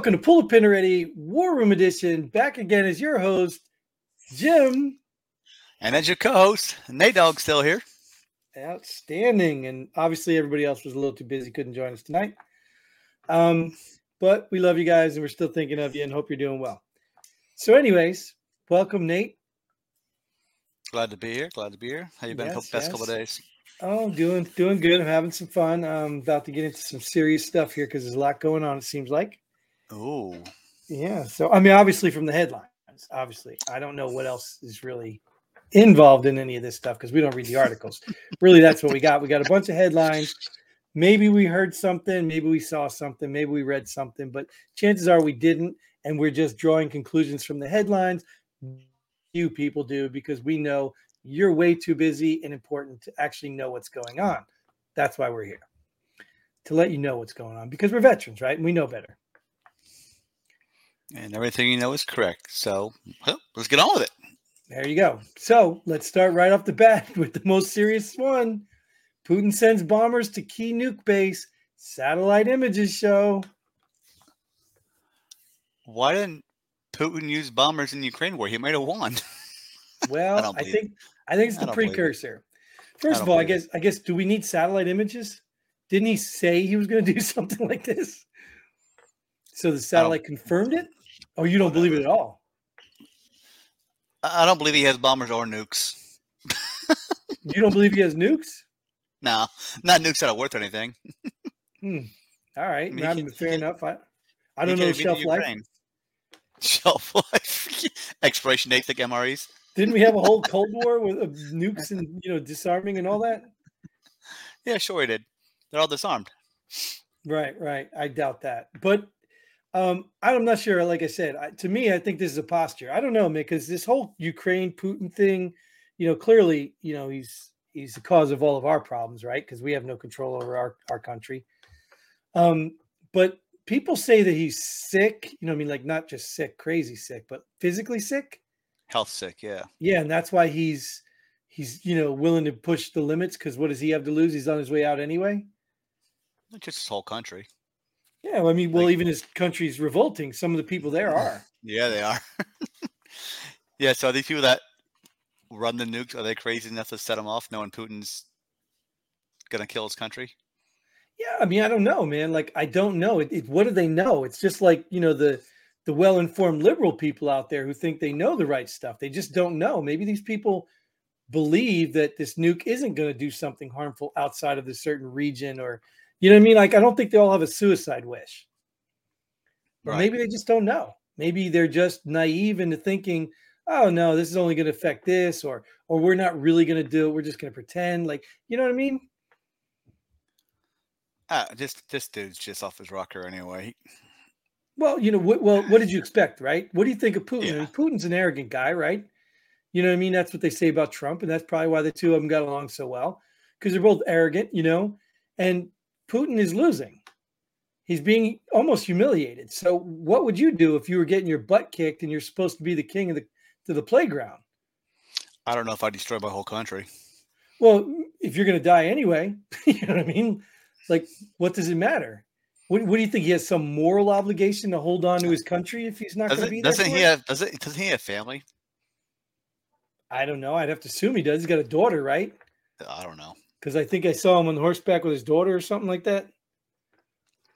Welcome to Pull a Pin Already War Room Edition. Back again as your host, Jim. And as your co-host, Nate Dog still here. Outstanding. And obviously everybody else was a little too busy, couldn't join us tonight. Um, but we love you guys and we're still thinking of you and hope you're doing well. So, anyways, welcome, Nate. Glad to be here. Glad to be here. How you been Yes, the past yes. couple of days? Oh, doing doing good. I'm having some fun. I'm about to get into some serious stuff here because there's a lot going on, it seems like. Oh, Yeah. So I mean, obviously from the headlines, obviously. I don't know what else is really involved in any of this stuff because we don't read the articles. really, that's what we got. We got a bunch of headlines. Maybe we heard something, maybe we saw something, maybe we read something, but chances are we didn't, and we're just drawing conclusions from the headlines. You people do because we know you're way too busy and important to actually know what's going on. That's why we're here to let you know what's going on because we're veterans, right? And we know better. And everything you know is correct. So let's get on with it. There you go. So let's start right off the bat with the most serious one. Putin sends bombers to key nuke base. Satellite images show. Why didn't Putin use bombers in Ukraine where he might have won? Well, don't I, believe it. think I think it's the it. precursor. First of all, I guess I guess do we need satellite images? Didn't he say he was going to do something like this? So the satellite confirmed it? Or you don't believe it at all? I don't believe he has bombers or nukes. You don't believe he has nukes? No, not nukes that are worth anything. Hmm. All right, I mean, can- fair enough. I, I don't know shelf life. Shelf life, expiration dates like MREs. Didn't we have a whole Cold War with uh, nukes and you know disarming and all that? Yeah, sure we did. They're all disarmed. Right, right. I doubt that, but um, I'm not sure. Like I said, I, to me, I think this is a posture. I don't know, man, because this whole Ukraine Putin thing, you know, clearly, you know, he's he's the cause of all of our problems, right? Because we have no control over our our country. Um, but people say that he's sick. You know, what I mean, like not just sick, crazy sick, but physically sick. Health sick, yeah. Yeah, and that's why he's he's you know willing to push the limits because what does he have to lose? He's on his way out anyway. Not just his whole country. Yeah, well, I mean, well, Like- even his country's revolting. Some of the people there are. Yeah, they are. yeah, so these people that run the nukes, are they crazy enough to set them off knowing Putin's gonna kill his country? Yeah, I mean, I don't know, man. Like, I don't know. It, it, what do they know? It's just like you know the the well informed liberal people out there who think they know the right stuff. They just don't know. Maybe these people believe that this nuke isn't going to do something harmful outside of this certain region, or you know what I mean. Like, I don't think they all have a suicide wish. Or Right. maybe they just don't know. Maybe they're just naive into thinking, "Oh no, this is only going to affect this," or "or we're not really going to do it. We're just going to pretend." Like, you know what I mean? Ah, this this dude's just off his rocker anyway. Well, you know, what, well, what did you expect, right? What do you think of Putin? I mean, Putin's an arrogant guy, right? You know what I mean? That's what they say about Trump, and that's probably why the two of them got along so well because they're both arrogant, you know. And Putin is losing; he's being almost humiliated. So, what would you do if you were getting your butt kicked and you're supposed to be the king of the to the playground? I don't know if I destroy my whole country. Well, if you're going to die anyway, you know what I mean? Like, what does it matter? What, what do you think? He has some moral obligation to hold on to his country if he's not going to be there? doesn't he have doesn't doesn't he have family? I don't know. I'd have to assume he does. He's got a daughter, right? I don't know. Because I think I saw him on horseback with his daughter or something like that.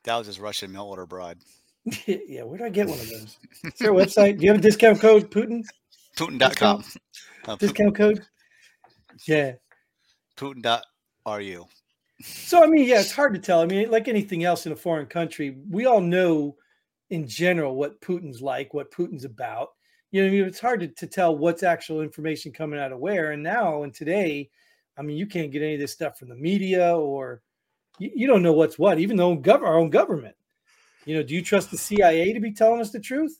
That was his Russian mail order bride. yeah, where do I get one of those? Is there a website? Do you have a discount code, Putin? Putin.com. Uh, Pu- Discount code? Yeah. Putin.ru. So I mean, yeah, it's hard to tell. I mean, like anything else in a foreign country, we all know in general what Putin's like, what Putin's about. You know, I mean, it's hard to, to tell what's actual information coming out of where. And now and today, I mean, you can't get any of this stuff from the media or you, you don't know what's what, even though gov- our own government. You know, do you trust the CIA to be telling us the truth?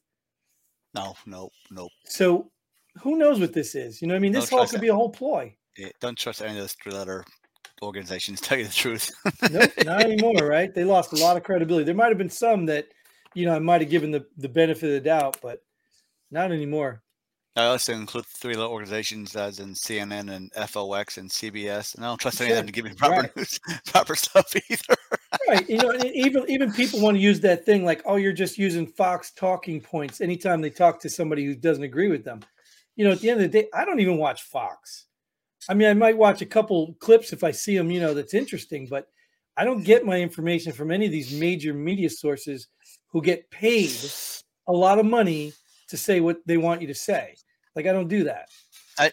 No, no, no. So who knows what this is? You know, I mean, this all could be a whole ploy. Yeah, don't trust any of those three-letter organizations. Tell you the truth. Nope, not anymore, right? They lost a lot of credibility. There might have been some that, you know, I might have given the, the benefit of the doubt, but not anymore. I also include three little organizations as in CNN and FOX and CBS, and I don't trust any of them to give me proper right. news, proper stuff either. right. You know, even even people want to use that thing like, oh, you're just using Fox talking points anytime they talk to somebody who doesn't agree with them. You know, at the end of the day, I don't even watch Fox. I mean, I might watch a couple clips if I see them, you know, that's interesting, but I don't get my information from any of these major media sources who get paid a lot of money to say what they want you to say. Like I don't do that. I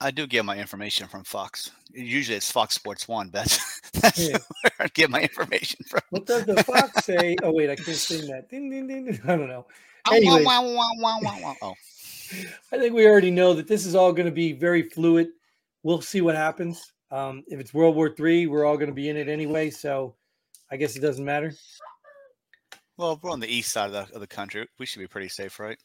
I do get my information from Fox. Usually it's Fox Sports One. That's, that's yeah. where I get my information from. What does the Fox say? Oh wait, I can't sing that. Ding, ding, ding, I don't know. Anyways, oh. I think we already know that this is all going to be very fluid. We'll see what happens. Um, if it's World War Three, we're all going to be in it anyway, so I guess it doesn't matter. Well, we're on the east side of the, of the country. We should be pretty safe, right?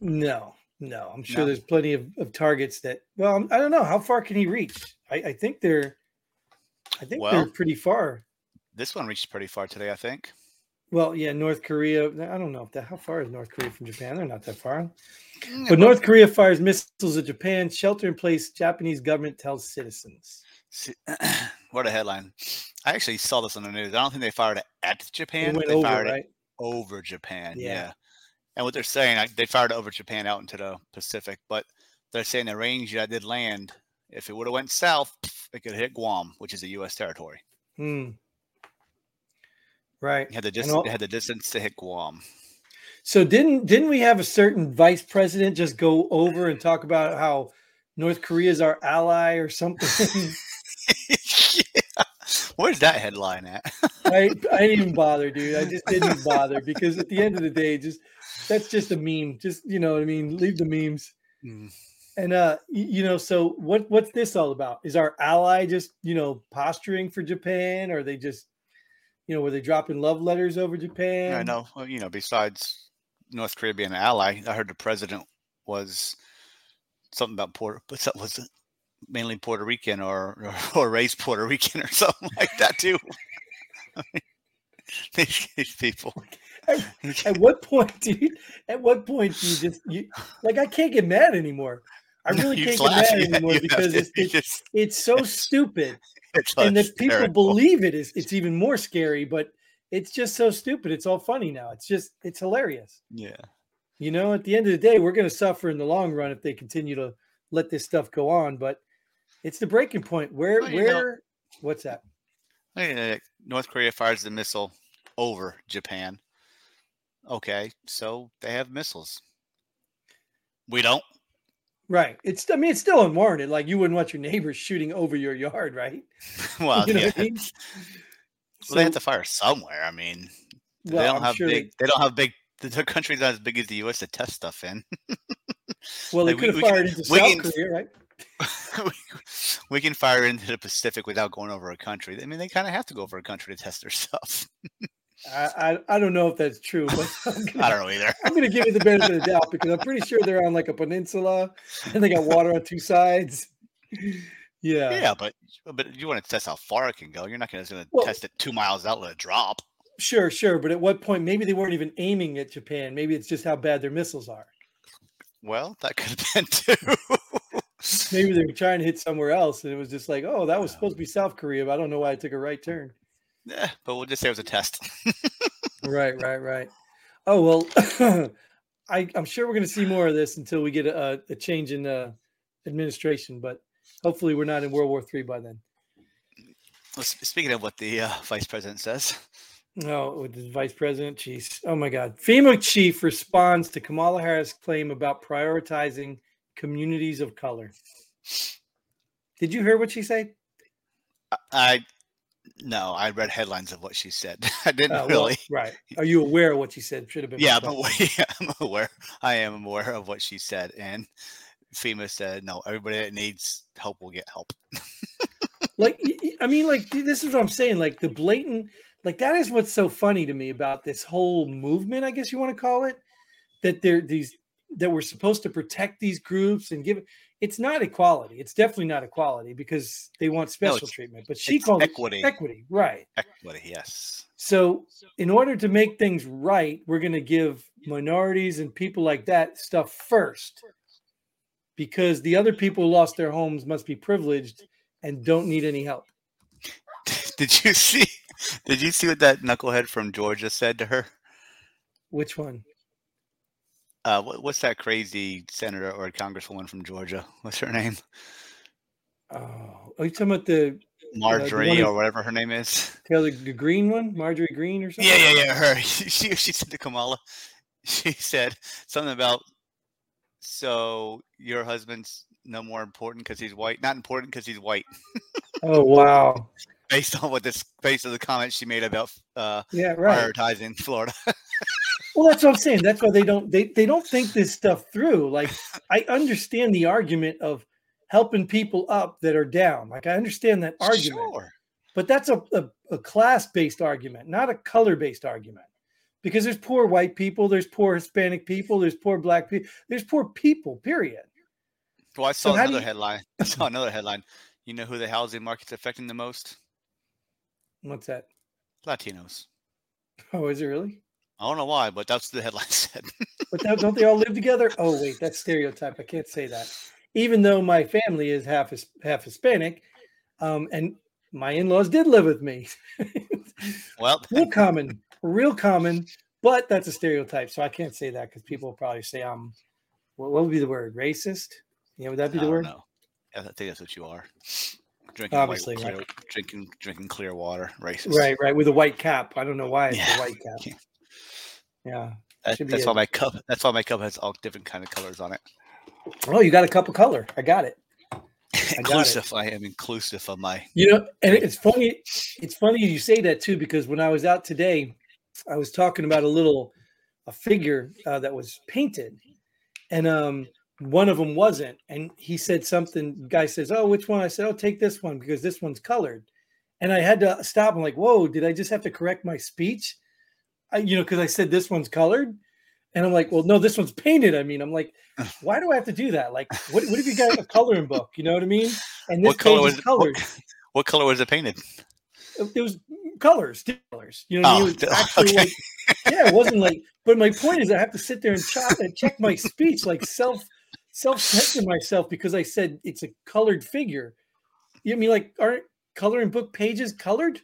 No, no. I'm sure no. there's plenty of, of targets that. Well, I don't know how far can he reach. I, I think they're. I think well, they're pretty far. This one reached pretty far today. I think. Well, yeah, North Korea. I don't know if that. How far is North Korea from Japan? They're not that far. Mm, but North Korea fires missiles at Japan. Shelter in place. Japanese government tells citizens. See, what a headline! I actually saw this on the news. I don't think they fired it at Japan. They, they fired right? it over Japan. Yeah. yeah. And what they're saying, they fired over Japan out into the Pacific, but they're saying the range that did land, if it would have went south, it could hit Guam, which is a U.S. territory. Hmm. Right. It had the distance. Had the distance to hit Guam. So didn't didn't we have a certain vice president just go over and talk about how North Korea is our ally or something? Where's that headline at? I, I didn't even bother, dude. I just didn't bother because at the end of the day, just that's just a meme. Just you know what I mean? Leave the memes. Mm. And uh, you know, so what what's this all about? Is our ally just, you know, posturing for Japan? Or are they just, you know, were they dropping love letters over Japan? I know. Well, you know, besides North Korea being an ally, I heard the president was something about Puerto what's that was it? mainly Puerto Rican or, or, or raised Puerto Rican or something like that too. these, these, people. At, at, what point do you? At what point do you just you like? I can't get mad anymore. I really can't get mad anymore because it's it's, just, it's so stupid, and that people terrible. believe it is. It's even more scary, but it's just so stupid. It's all funny now. It's just it's hilarious. Yeah. You know, at the end of the day, we're going to suffer in the long run if they continue to let this stuff go on. But it's the breaking point. Where well, where know, what's that? North Korea fires the missile over Japan. Okay, so they have missiles. We don't. Right. It's I mean it's still unwarranted. Like you wouldn't want your neighbors shooting over your yard, right? well, you know yeah. I mean? well, they have to fire somewhere. I mean, well, they don't I'm have sure big. They, they don't have big. The country's not as big as the U.S. to test stuff in. well, they like could have fired into South can, Korea, right? we can fire into the Pacific without going over a country. I mean, they kind of have to go over a country to test their stuff. I, I, I don't know if that's true, but gonna, I don't know either. I'm going to give you the benefit of the doubt because I'm pretty sure they're on like a peninsula and they got water on two sides. Yeah, yeah, but but you want to test how far it can go. You're not going to well, test it two miles out, with a drop. Sure, sure, but at what point? Maybe they weren't even aiming at Japan. Maybe it's just how bad their missiles are. Well, that could have been too. Maybe they were trying to hit somewhere else, and it was just like, oh, that was supposed to be South Korea, but I don't know why I took a right turn. Yeah, but we'll just say it was a test. right, right, right. Oh well, I, am sure we're going to see more of this until we get a, a change in uh, administration, but hopefully we're not in World War Three by then. Well, speaking of what the uh, vice president says. No, oh, with the vice president, jeez. Oh my God. FEMA chief responds to Kamala Harris' claim about prioritizing communities of color. Did you hear what she said? I no, I read headlines of what she said. I didn't uh, really. Well, right. Are you aware of what she said? Should have been. Yeah, but yeah, I'm aware. I am aware of what she said, and FEMA said, "No, everybody that needs help will get help." like, I mean, like this is what I'm saying. Like the blatant, like that is what's so funny to me about this whole movement. I guess you want to call it that there these that we're supposed to protect these groups and give it's not equality. It's definitely not equality because they want special no, treatment. But she called equity. it equity, right? Equity, yes. So, in order to make things right, we're going to give minorities and people like that stuff first, because the other people who lost their homes must be privileged and don't need any help. Did you see? Did you see what that knucklehead from Georgia said to her? Which one? Uh, what, what's that crazy senator or congresswoman from Georgia? What's her name? Oh, are you talking about the Marjorie uh, or whatever her name is? Taylor, the green one, Marjorie Greene or something. Yeah, yeah, yeah. Her. She she said to Kamala, she said something about so your husband's no more important because he's white, not important because he's white. oh wow! Based on what this, based on the comments she made about uh, yeah, right. prioritizing Florida. Well, that's what I'm saying. That's why they don't they they don't think this stuff through. Like I understand the argument of helping people up that are down. Like I understand that argument. Sure. But that's a, a, a class based argument, not a color based argument because there's poor white people, there's poor Hispanic people, there's poor black people, there's poor people, period. Well, I saw so another you... headline. I saw another headline. You know who the housing market's affecting the most? What's that? Latinos. Oh, is it really? I don't know why, but that's the headline said. but don't they all live together? Oh, wait, that's stereotype. I can't say that. Even though my family is half half Hispanic, um, and my in-laws did live with me. well, real common real common, but that's a stereotype. So I can't say that because people will probably say I'm. What, what would be the word? Racist? Yeah, would that be the word? No, I think that's what you are. Drinking obviously white, clear, drinking drinking clear water, racist. Right, right, with a white cap. I don't know why it's yeah. a white cap. Yeah, that, that's why my cup. That's why my cup has all different kind of colors on it. Oh, you got a cup of color. I got it. I inclusive. I am inclusive of my. You know, and it's funny. It's funny you say that too because when I was out today, I was talking about a little a figure uh, that was painted, and um, one of them wasn't. And he said something. The guy says, "Oh, which one?" I said, "Oh, take this one because this one's colored." And I had to stop. I'm like, "Whoa! Did I just have to correct my speech?" I, you know, because I said this one's colored, and I'm like, "Well, no, this one's painted." I mean, I'm like, "Why do I have to do that? Like, what, what if you got a coloring book? You know what I mean?" And this what color was colored. What, what color was it painted? It was colors, colors. You know, oh, it was actually okay. like, yeah, it wasn't like. But my point is, I have to sit there and, chop, and check my speech, like self self censor myself because I said it's a colored figure. You know I mean like aren't coloring book pages colored?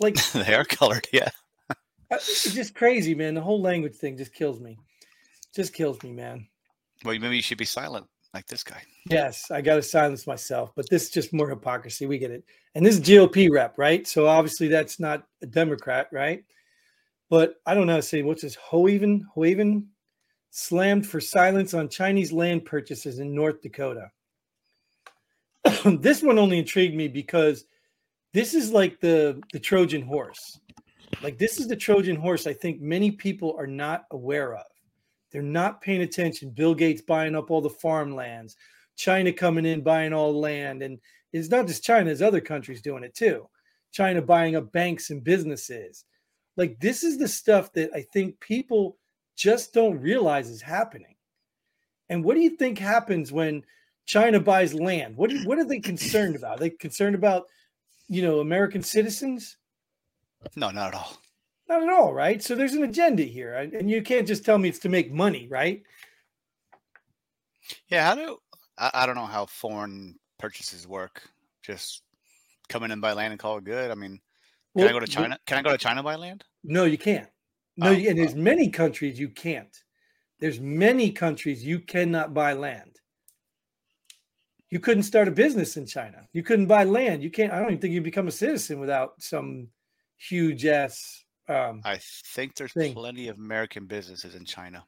Like they are colored, yeah. Uh, it's just crazy, man. The whole language thing just kills me. Just kills me, man. Well, maybe you should be silent like this guy. Yes, I got to silence myself, but this is just more hypocrisy. We get it. And this is GOP rep, right? So obviously that's not a Democrat, right? But I don't know how to say what's this Hoeven Hoeven slammed for silence on Chinese land purchases in North Dakota. this one only intrigued me because this is like the the Trojan horse. Like this is the Trojan horse I think many people are not aware of. They're not paying attention. Bill Gates buying up all the farmlands, China coming in buying all land. And it's not just China, there's other countries doing it too. China buying up banks and businesses. Like this is the stuff that I think people just don't realize is happening. And what do you think happens when China buys land? What, what are they concerned about? Are they concerned about, you know, American citizens? No, not at all. Not at all, right? So there's an agenda here, and you can't just tell me it's to make money, right? Yeah, how do I, I don't know how foreign purchases work. Just coming in by land and call it good. I mean, can well, I go to China? Can I go to China by land? No, you can't. No, oh, and there's oh. many countries you can't. There's many countries you cannot buy land. You couldn't start a business in China. You couldn't buy land. You can't. I don't even think you become a citizen without some huge ass um, I think there's thing. plenty of American businesses in China.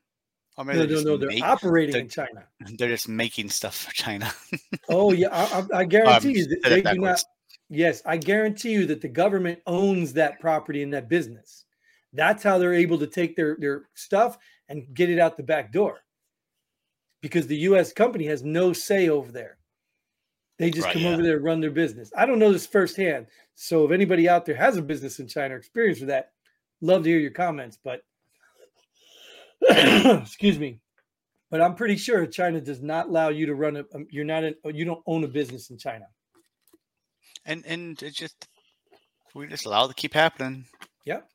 Or maybe no, no, no. They're make, operating they're, in China. They're just making stuff for China. oh yeah, I, I guarantee um, you that they do not. Yes, I guarantee you that the government owns that property and that business. That's how they're able to take their their stuff and get it out the back door. Because the U.S. company has no say over there. They just right, come yeah. over there run their business. I don't know this firsthand. So if anybody out there has a business in China or experience with that, love to hear your comments, but excuse me. But I'm pretty sure China does not allow you to run a. Um, you're not. A, you don't own a business in China. And and it just we just allow it to keep happening. Yep.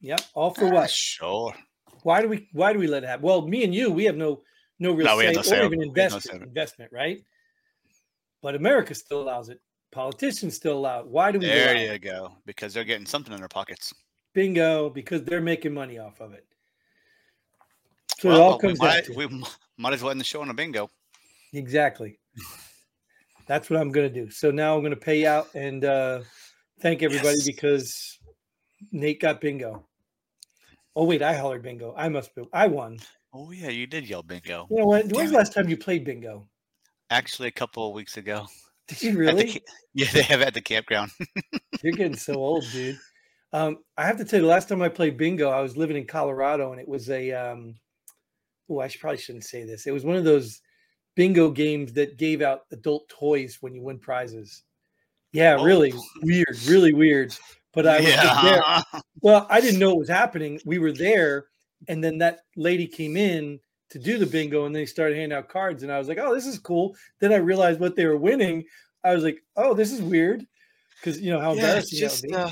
Yep. All for what? Sure. Why do we? Why do we let it happen? Well, me and you, we have no no real no, say, no say or even investment, no investment, right? But America still allows it. Politicians still allowed. Why do we? There you go. Because they're getting something in their pockets. Bingo. Because they're making money off of it. So well, it all comes we might, we might as well end the show on a bingo. Exactly. That's what I'm going to do. So now I'm going to pay out and uh, thank everybody yes. because Nate got bingo. Oh wait, I hollered bingo. I must be. I won. Oh yeah, you did yell bingo. You know what? When was the last time you played bingo? Actually, a couple of weeks ago. Did you really? The, yeah, they have at the campground. You're getting so old, dude. Um, I have to tell you, the last time I played bingo, I was living in Colorado, and it was a. Um, oh, I should, probably shouldn't say this. It was one of those bingo games that gave out adult toys when you win prizes. Yeah, oh. really weird, really weird. But I was yeah. there. Well, I didn't know what was happening. We were there, and then that lady came in to do the bingo, and they started handing out cards, and I was like, "Oh, this is cool." Then I realized what they were winning. I was like, "Oh, this is weird," because you know how yeah, embarrassing just, uh,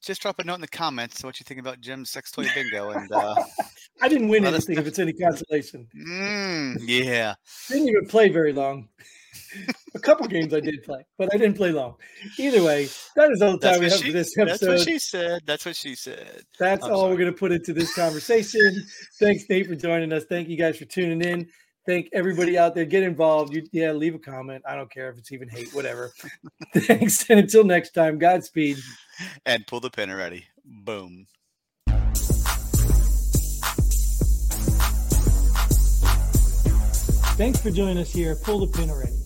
just drop a note in the comments what you think about Jim's sex toy bingo, and uh, I didn't win anything. If it's any consolation, mm, yeah, didn't even play very long a couple games I did play, but I didn't play long. Either way, that is all the time we have she, for this episode. That's what she said. That's what she said. That's I'm all sorry. we're going to put into this conversation. Thanks, Nate, for joining us. Thank you guys for tuning in. Thank everybody out there. Get involved. You, yeah, leave a comment. I don't care if it's even hate, whatever. Thanks. And until next time, Godspeed. And pull the pin already. Boom. Thanks for joining us here. Pull the pin already.